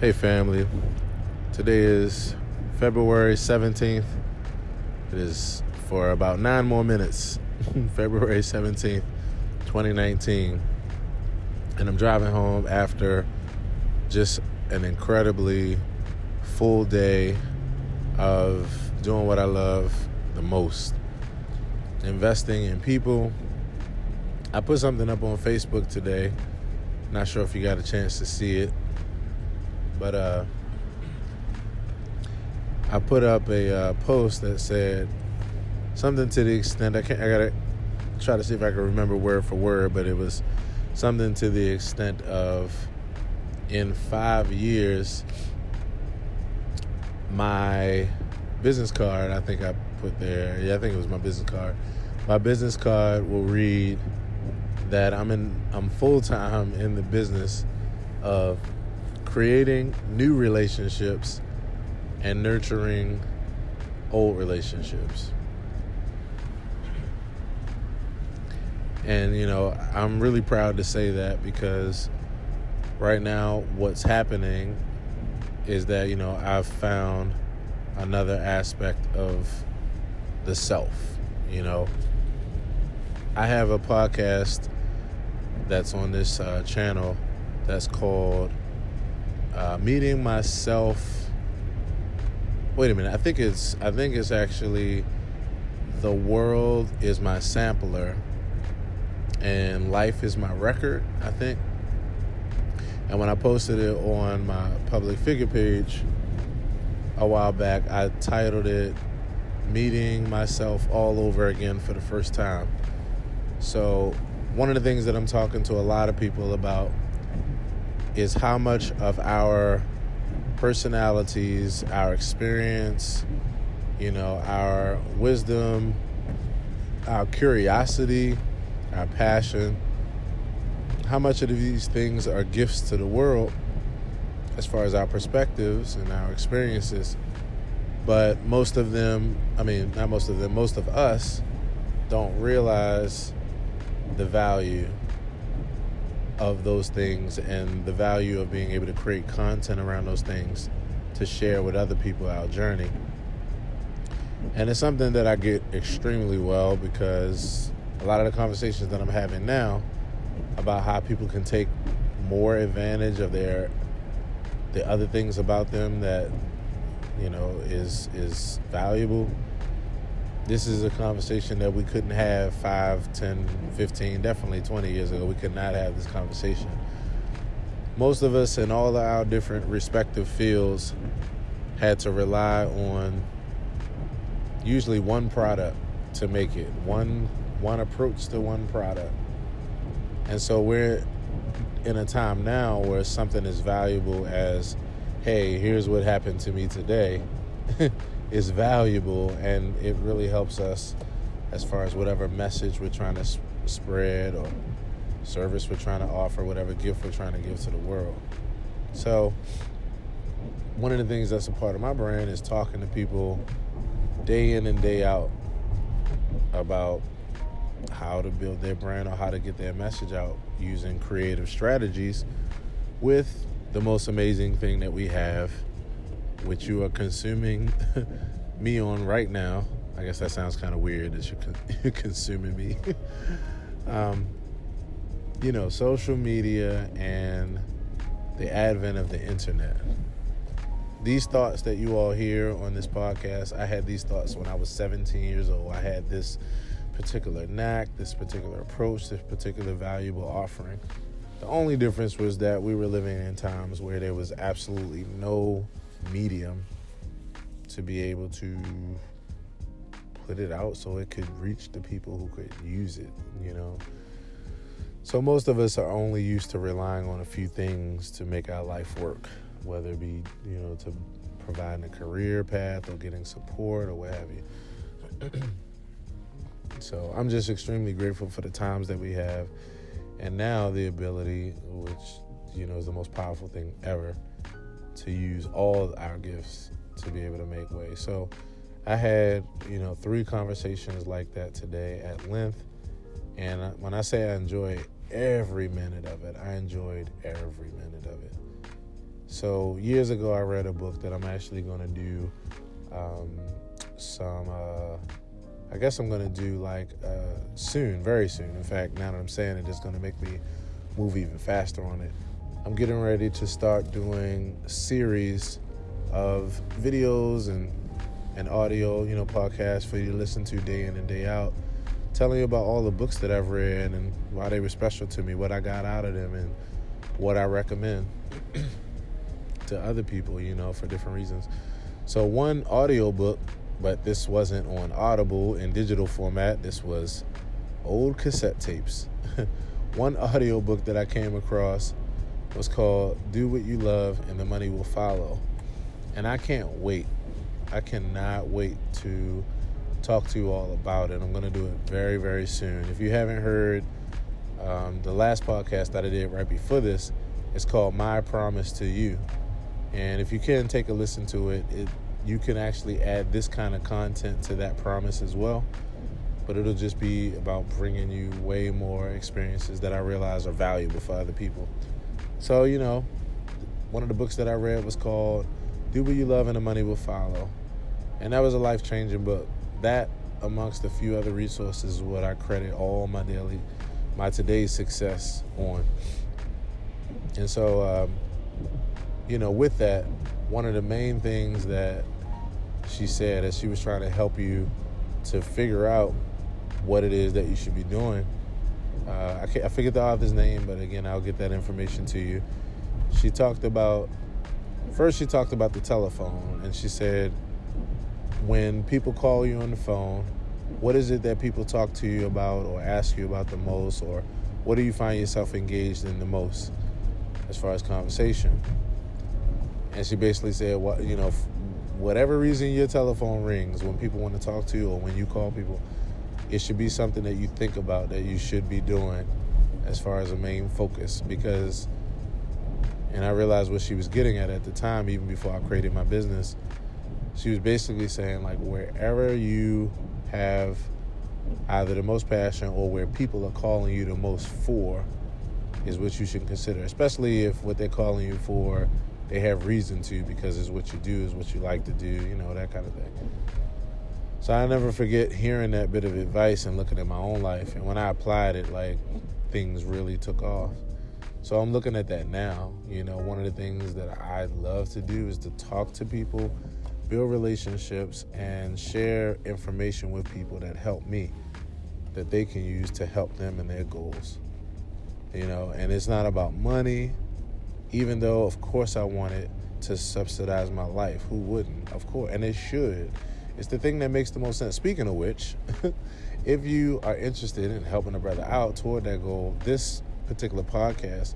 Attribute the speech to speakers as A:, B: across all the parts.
A: Hey, family. Today is February 17th. It is for about nine more minutes. February 17th, 2019. And I'm driving home after just an incredibly full day of doing what I love the most investing in people. I put something up on Facebook today. Not sure if you got a chance to see it, but uh, I put up a uh, post that said something to the extent I can't. I gotta try to see if I can remember word for word, but it was something to the extent of in five years, my business card. I think I put there. Yeah, I think it was my business card. My business card will read that I'm in I'm full time in the business of creating new relationships and nurturing old relationships. And you know, I'm really proud to say that because right now what's happening is that, you know, I've found another aspect of the self, you know. I have a podcast that's on this uh, channel that's called uh, Meeting Myself. Wait a minute. I think it's I think it's actually the world is my sampler and life is my record. I think. And when I posted it on my public figure page a while back, I titled it Meeting Myself All Over Again for the First Time. So one of the things that I'm talking to a lot of people about is how much of our personalities, our experience, you know, our wisdom, our curiosity, our passion, how much of these things are gifts to the world as far as our perspectives and our experiences. But most of them, I mean, not most of them, most of us don't realize the value of those things and the value of being able to create content around those things to share with other people our journey. And it's something that I get extremely well because a lot of the conversations that I'm having now about how people can take more advantage of their the other things about them that you know is is valuable this is a conversation that we couldn't have 5, 10, 15, definitely 20 years ago. We could not have this conversation. Most of us in all of our different respective fields had to rely on usually one product to make it, one one approach to one product. And so we're in a time now where something as valuable as, hey, here's what happened to me today. is valuable and it really helps us as far as whatever message we're trying to spread or service we're trying to offer, whatever gift we're trying to give to the world. So, one of the things that's a part of my brand is talking to people day in and day out about how to build their brand or how to get their message out using creative strategies with the most amazing thing that we have which you are consuming me on right now. I guess that sounds kind of weird that you're, con- you're consuming me. um, you know, social media and the advent of the internet. These thoughts that you all hear on this podcast, I had these thoughts when I was 17 years old. I had this particular knack, this particular approach, this particular valuable offering. The only difference was that we were living in times where there was absolutely no medium to be able to put it out so it could reach the people who could use it, you know. So most of us are only used to relying on a few things to make our life work, whether it be, you know, to providing a career path or getting support or what have you. so I'm just extremely grateful for the times that we have and now the ability, which, you know, is the most powerful thing ever, to use all our gifts to be able to make way. So I had, you know, three conversations like that today at length. And when I say I enjoyed every minute of it, I enjoyed every minute of it. so years ago, I read a book that I'm actually going to do um, some. Uh, I guess I'm going to do like uh, soon, very soon. In fact, now that I'm saying it, it's going to make me move even faster on it. I'm getting ready to start doing series of videos and and audio, you know, podcasts for you to listen to day in and day out, telling you about all the books that I've read and why they were special to me, what I got out of them, and what I recommend to other people, you know, for different reasons. So one audio book, but this wasn't on Audible in digital format. This was old cassette tapes. one audio book that I came across was called Do What You Love and the Money Will Follow. And I can't wait I cannot wait to talk to you all about it. I'm going to do it very, very soon. If you haven't heard um, the last podcast that I did right before this, it's called My Promise to You. And if you can take a listen to it, it you can actually add this kind of content to that promise as well. But it'll just be about bringing you way more experiences that I realize are valuable for other people. So, you know, one of the books that I read was called Do What You Love and the Money Will Follow. And that was a life changing book. That, amongst a few other resources, is what I credit all my daily, my today's success on. And so, um, you know, with that, one of the main things that she said as she was trying to help you to figure out what it is that you should be doing. Uh, I, I forget the author's name, but again, I'll get that information to you. She talked about, first, she talked about the telephone, and she said, when people call you on the phone, what is it that people talk to you about or ask you about the most, or what do you find yourself engaged in the most as far as conversation? And she basically said, "What you know, whatever reason your telephone rings when people want to talk to you or when you call people, it should be something that you think about that you should be doing as far as a main focus because." And I realized what she was getting at at the time, even before I created my business she was basically saying like wherever you have either the most passion or where people are calling you the most for is what you should consider especially if what they're calling you for they have reason to because it's what you do is what you like to do you know that kind of thing so i never forget hearing that bit of advice and looking at my own life and when i applied it like things really took off so i'm looking at that now you know one of the things that i love to do is to talk to people build relationships, and share information with people that help me that they can use to help them in their goals. You know, and it's not about money, even though, of course, I want it to subsidize my life. Who wouldn't? Of course, and it should. It's the thing that makes the most sense. Speaking of which, if you are interested in helping a brother out toward that goal, this particular podcast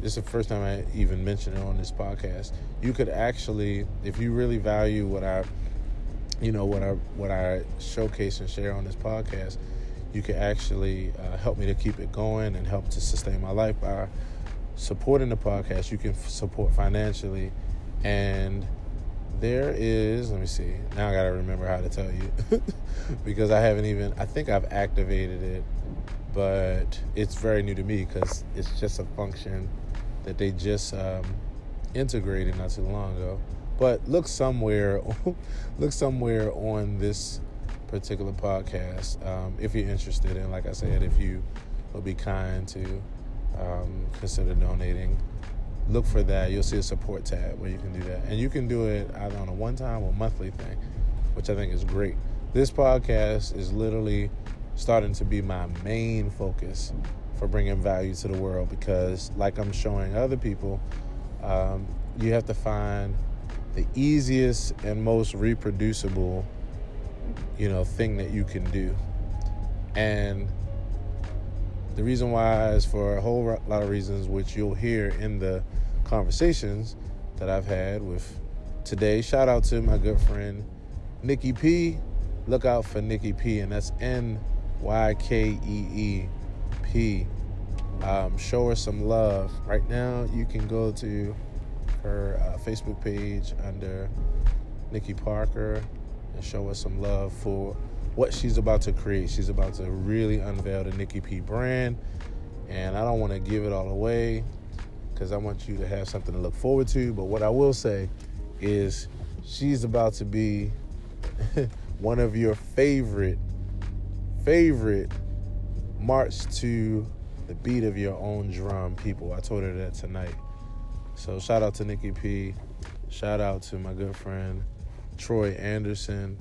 A: this is the first time I even mentioned it on this podcast. You could actually, if you really value what I, you know, what I what I showcase and share on this podcast, you could actually uh, help me to keep it going and help to sustain my life by supporting the podcast. You can f- support financially, and there is. Let me see. Now I got to remember how to tell you because I haven't even. I think I've activated it, but it's very new to me because it's just a function that they just um, integrated not too long ago. But look somewhere, look somewhere on this particular podcast um, if you're interested. And like I said, if you will be kind to um, consider donating, look for that. You'll see a support tab where you can do that, and you can do it either on a one-time or monthly thing, which I think is great. This podcast is literally starting to be my main focus for bringing value to the world because, like I'm showing other people, um, you have to find the easiest and most reproducible, you know, thing that you can do. And the reason why is for a whole lot of reasons, which you'll hear in the conversations that I've had with today. Shout out to my good friend Nykee P. Look out for Nykee P, and that's N Y K E E P. Um, show her some love. Right now, you can go to her uh, Facebook page under Nykee Parker and show her some love for what she's about to create. She's about to really unveil the Nykee P brand, and I don't want to give it all away, because I want you to have something to look forward to. But what I will say is she's about to be one of your favorite, favorite march to the beat of your own drum people. I told her that tonight. So shout out to Nykee P. Shout out to my good friend Troy Anderson.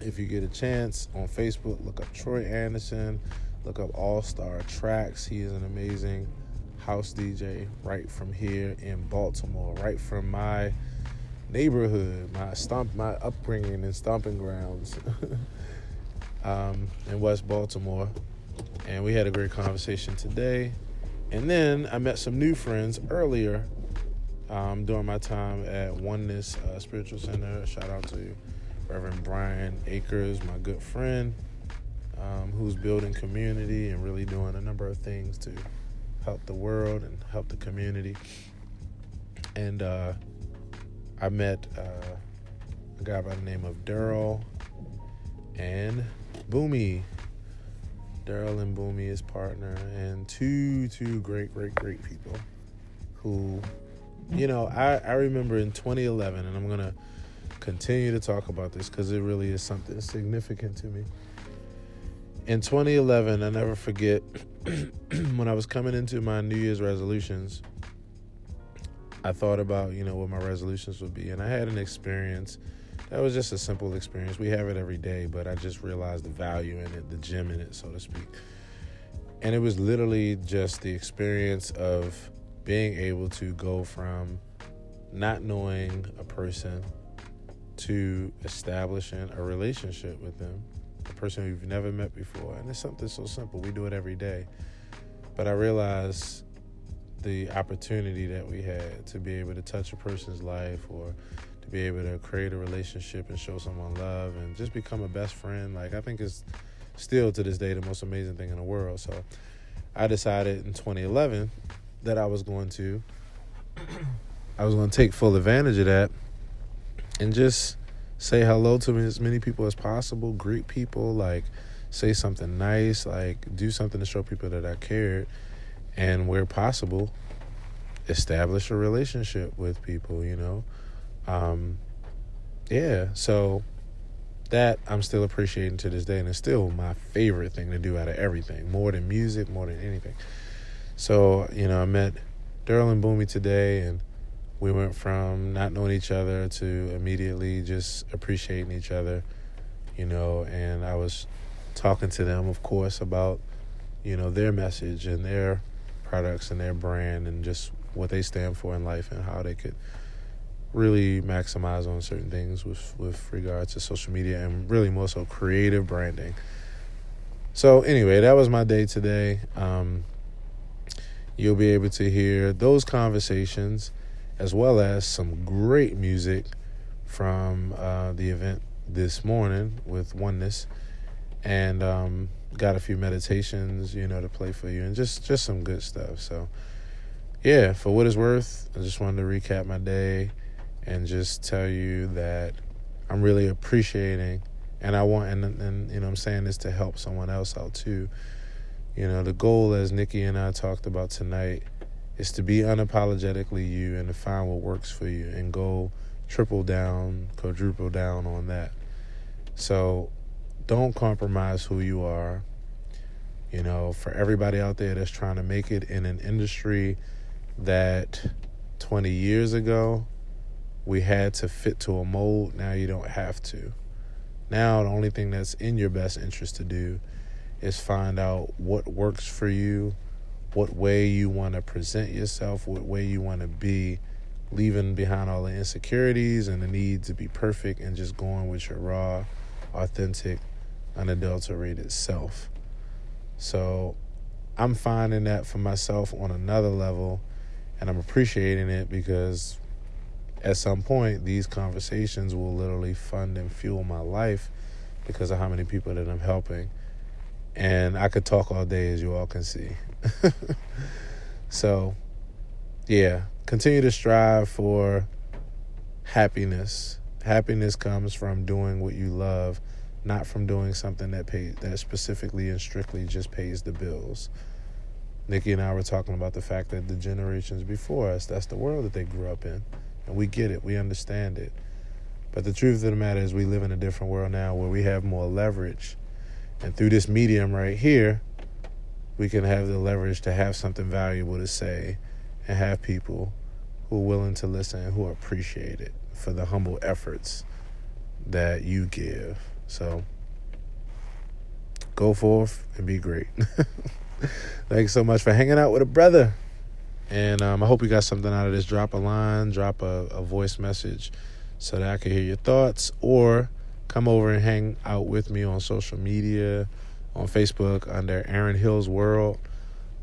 A: If you get a chance on Facebook, look up Troy Anderson. Look up All Star Tracks. He is an amazing house DJ right from here in Baltimore, right from my neighborhood, my stomp, my upbringing and stomping grounds um, in West Baltimore. And we had a great conversation today. And then I met some new friends earlier um, during my time at Oneness uh, Spiritual Center. Shout out to Reverend Brian Akers, my good friend, um, who's building community and really doing a number of things to help the world and help the community. And uh, I met uh, a guy by the name of Daryl and Boomy. Daryl and Boomy, his partner, and two two great, great, great people who, you know, I, I remember in 2011, and I'm gonna continue to talk about this because it really is something significant to me. In 2011, I never forget when I was coming into my New Year's resolutions. I thought about, you know, what my resolutions would be. And I had an experience that was just a simple experience. We have it every day, but I just realized the value in it, the gem in it, so to speak. And it was literally just the experience of being able to go from not knowing a person to establishing a relationship with them, a person you've never met before. And it's something so simple. We do it every day. But I realized the opportunity that we had to be able to touch a person's life or to be able to create a relationship and show someone love and just become a best friend like i think is still to this day the most amazing thing in the world so i decided in 2011 that i was going to i was going to take full advantage of that and just say hello to as many people as possible greet people like say something nice like do something to show people that i cared. And where possible establish a relationship with people you know? Um, yeah so that i'm still appreciating to this day and it's still my favorite thing to do out of everything more than music more than anything. So you know i met daryl and boomy today and we went from not knowing each other to immediately just appreciating each other you know and i was talking to them of course about you know their message and their products and their brand and just what they stand for in life and how they could really maximize on certain things with with regards to social media and really more so creative branding. So anyway, that was my day today. Um, you'll be able to hear those conversations as well as some great music from uh, the event this morning with Oneness, and um, got a few meditations, you know, to play for you, and just just some good stuff. So, yeah, for what it's worth, I just wanted to recap my day and just tell you that I'm really appreciating, and I want, and and you know, I'm saying this to help someone else out too. You know, the goal, as Nykee and I talked about tonight, is to be unapologetically you and to find what works for you and go triple down, quadruple down on that. So don't compromise who you are. You know, for everybody out there that's trying to make it in an industry that 20 years ago we had to fit to a mold, now you don't have to. Now, the only thing that's in your best interest to do is find out what works for you, what way you want to present yourself, what way you want to be, leaving behind all the insecurities and the need to be perfect and just going with your raw, authentic, unadulterated self. So I'm finding that for myself on another level, and I'm appreciating it because at some point these conversations will literally fund and fuel my life because of how many people that I'm helping. And I could talk all day, as you all can see. so, yeah, continue to strive for happiness. Happiness comes from doing what you love not from doing something that pays that specifically and strictly just pays the bills. Nykee and I were talking about the fact that the generations before us, that's the world that they grew up in. And we get it, we understand it. But the truth of the matter is, we live in a different world now where we have more leverage. And through this medium right here, we can have the leverage to have something valuable to say and have people who are willing to listen and who appreciate it for the humble efforts that you give. So go forth and be great. Thanks so much for hanging out with a brother. And um, I hope you got something out of this. Drop a line, drop a, a voice message so that I can hear your thoughts, or come over and hang out with me on social media, on Facebook under Aaron Hill's World,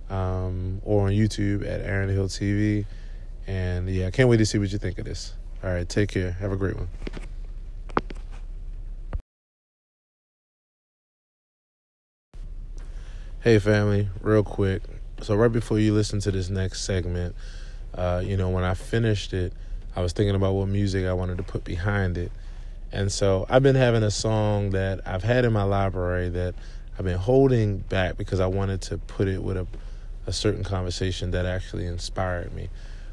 A: um, or on YouTube at Aaron Hill TV. And yeah, I can't wait to see what you think of this. All right, take care. Have a great one. Hey, family, real quick. So, right before you listen to this next segment, uh, you know, when I finished it, I was thinking about what music I wanted to put behind it. And so I've been having a song that I've had in my library that I've been holding back because I wanted to put it with a, a certain conversation that actually inspired me.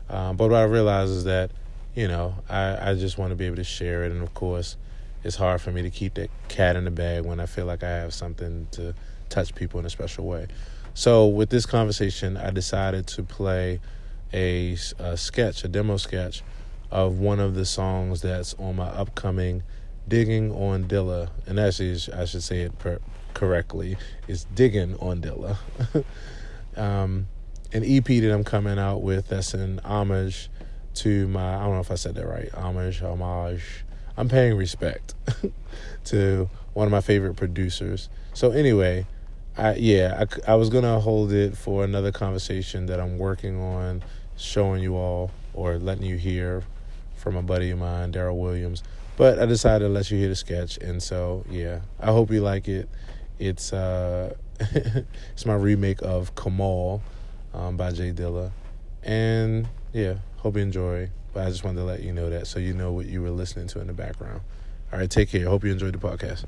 A: Um, but what I realized is that, you know, I, I just want to be able to share it. And of course, it's hard for me to keep that cat in the bag when I feel like I have something to touch people in a special way. So with this conversation, I decided to play a, a sketch, a demo sketch of one of the songs that's on my upcoming Digging on Dilla. And actually, I should say it per- correctly. It's Digging on Dilla. um, an EP that I'm coming out with that's an homage to my, I don't know if I said that right, homage, homage. I'm paying respect to one of my favorite producers. So anyway, I yeah, I, I was gonna hold it for another conversation that I'm working on, showing you all or letting you hear from a buddy of mine, Daryl Williams. But I decided to let you hear the sketch, and so yeah, I hope you like it. It's uh, it's my remake of Kamal um, by J Dilla, and yeah, hope you enjoy. But I just wanted to let you know that so you know what you were listening to in the background. All right, take care. Hope you enjoyed the podcast.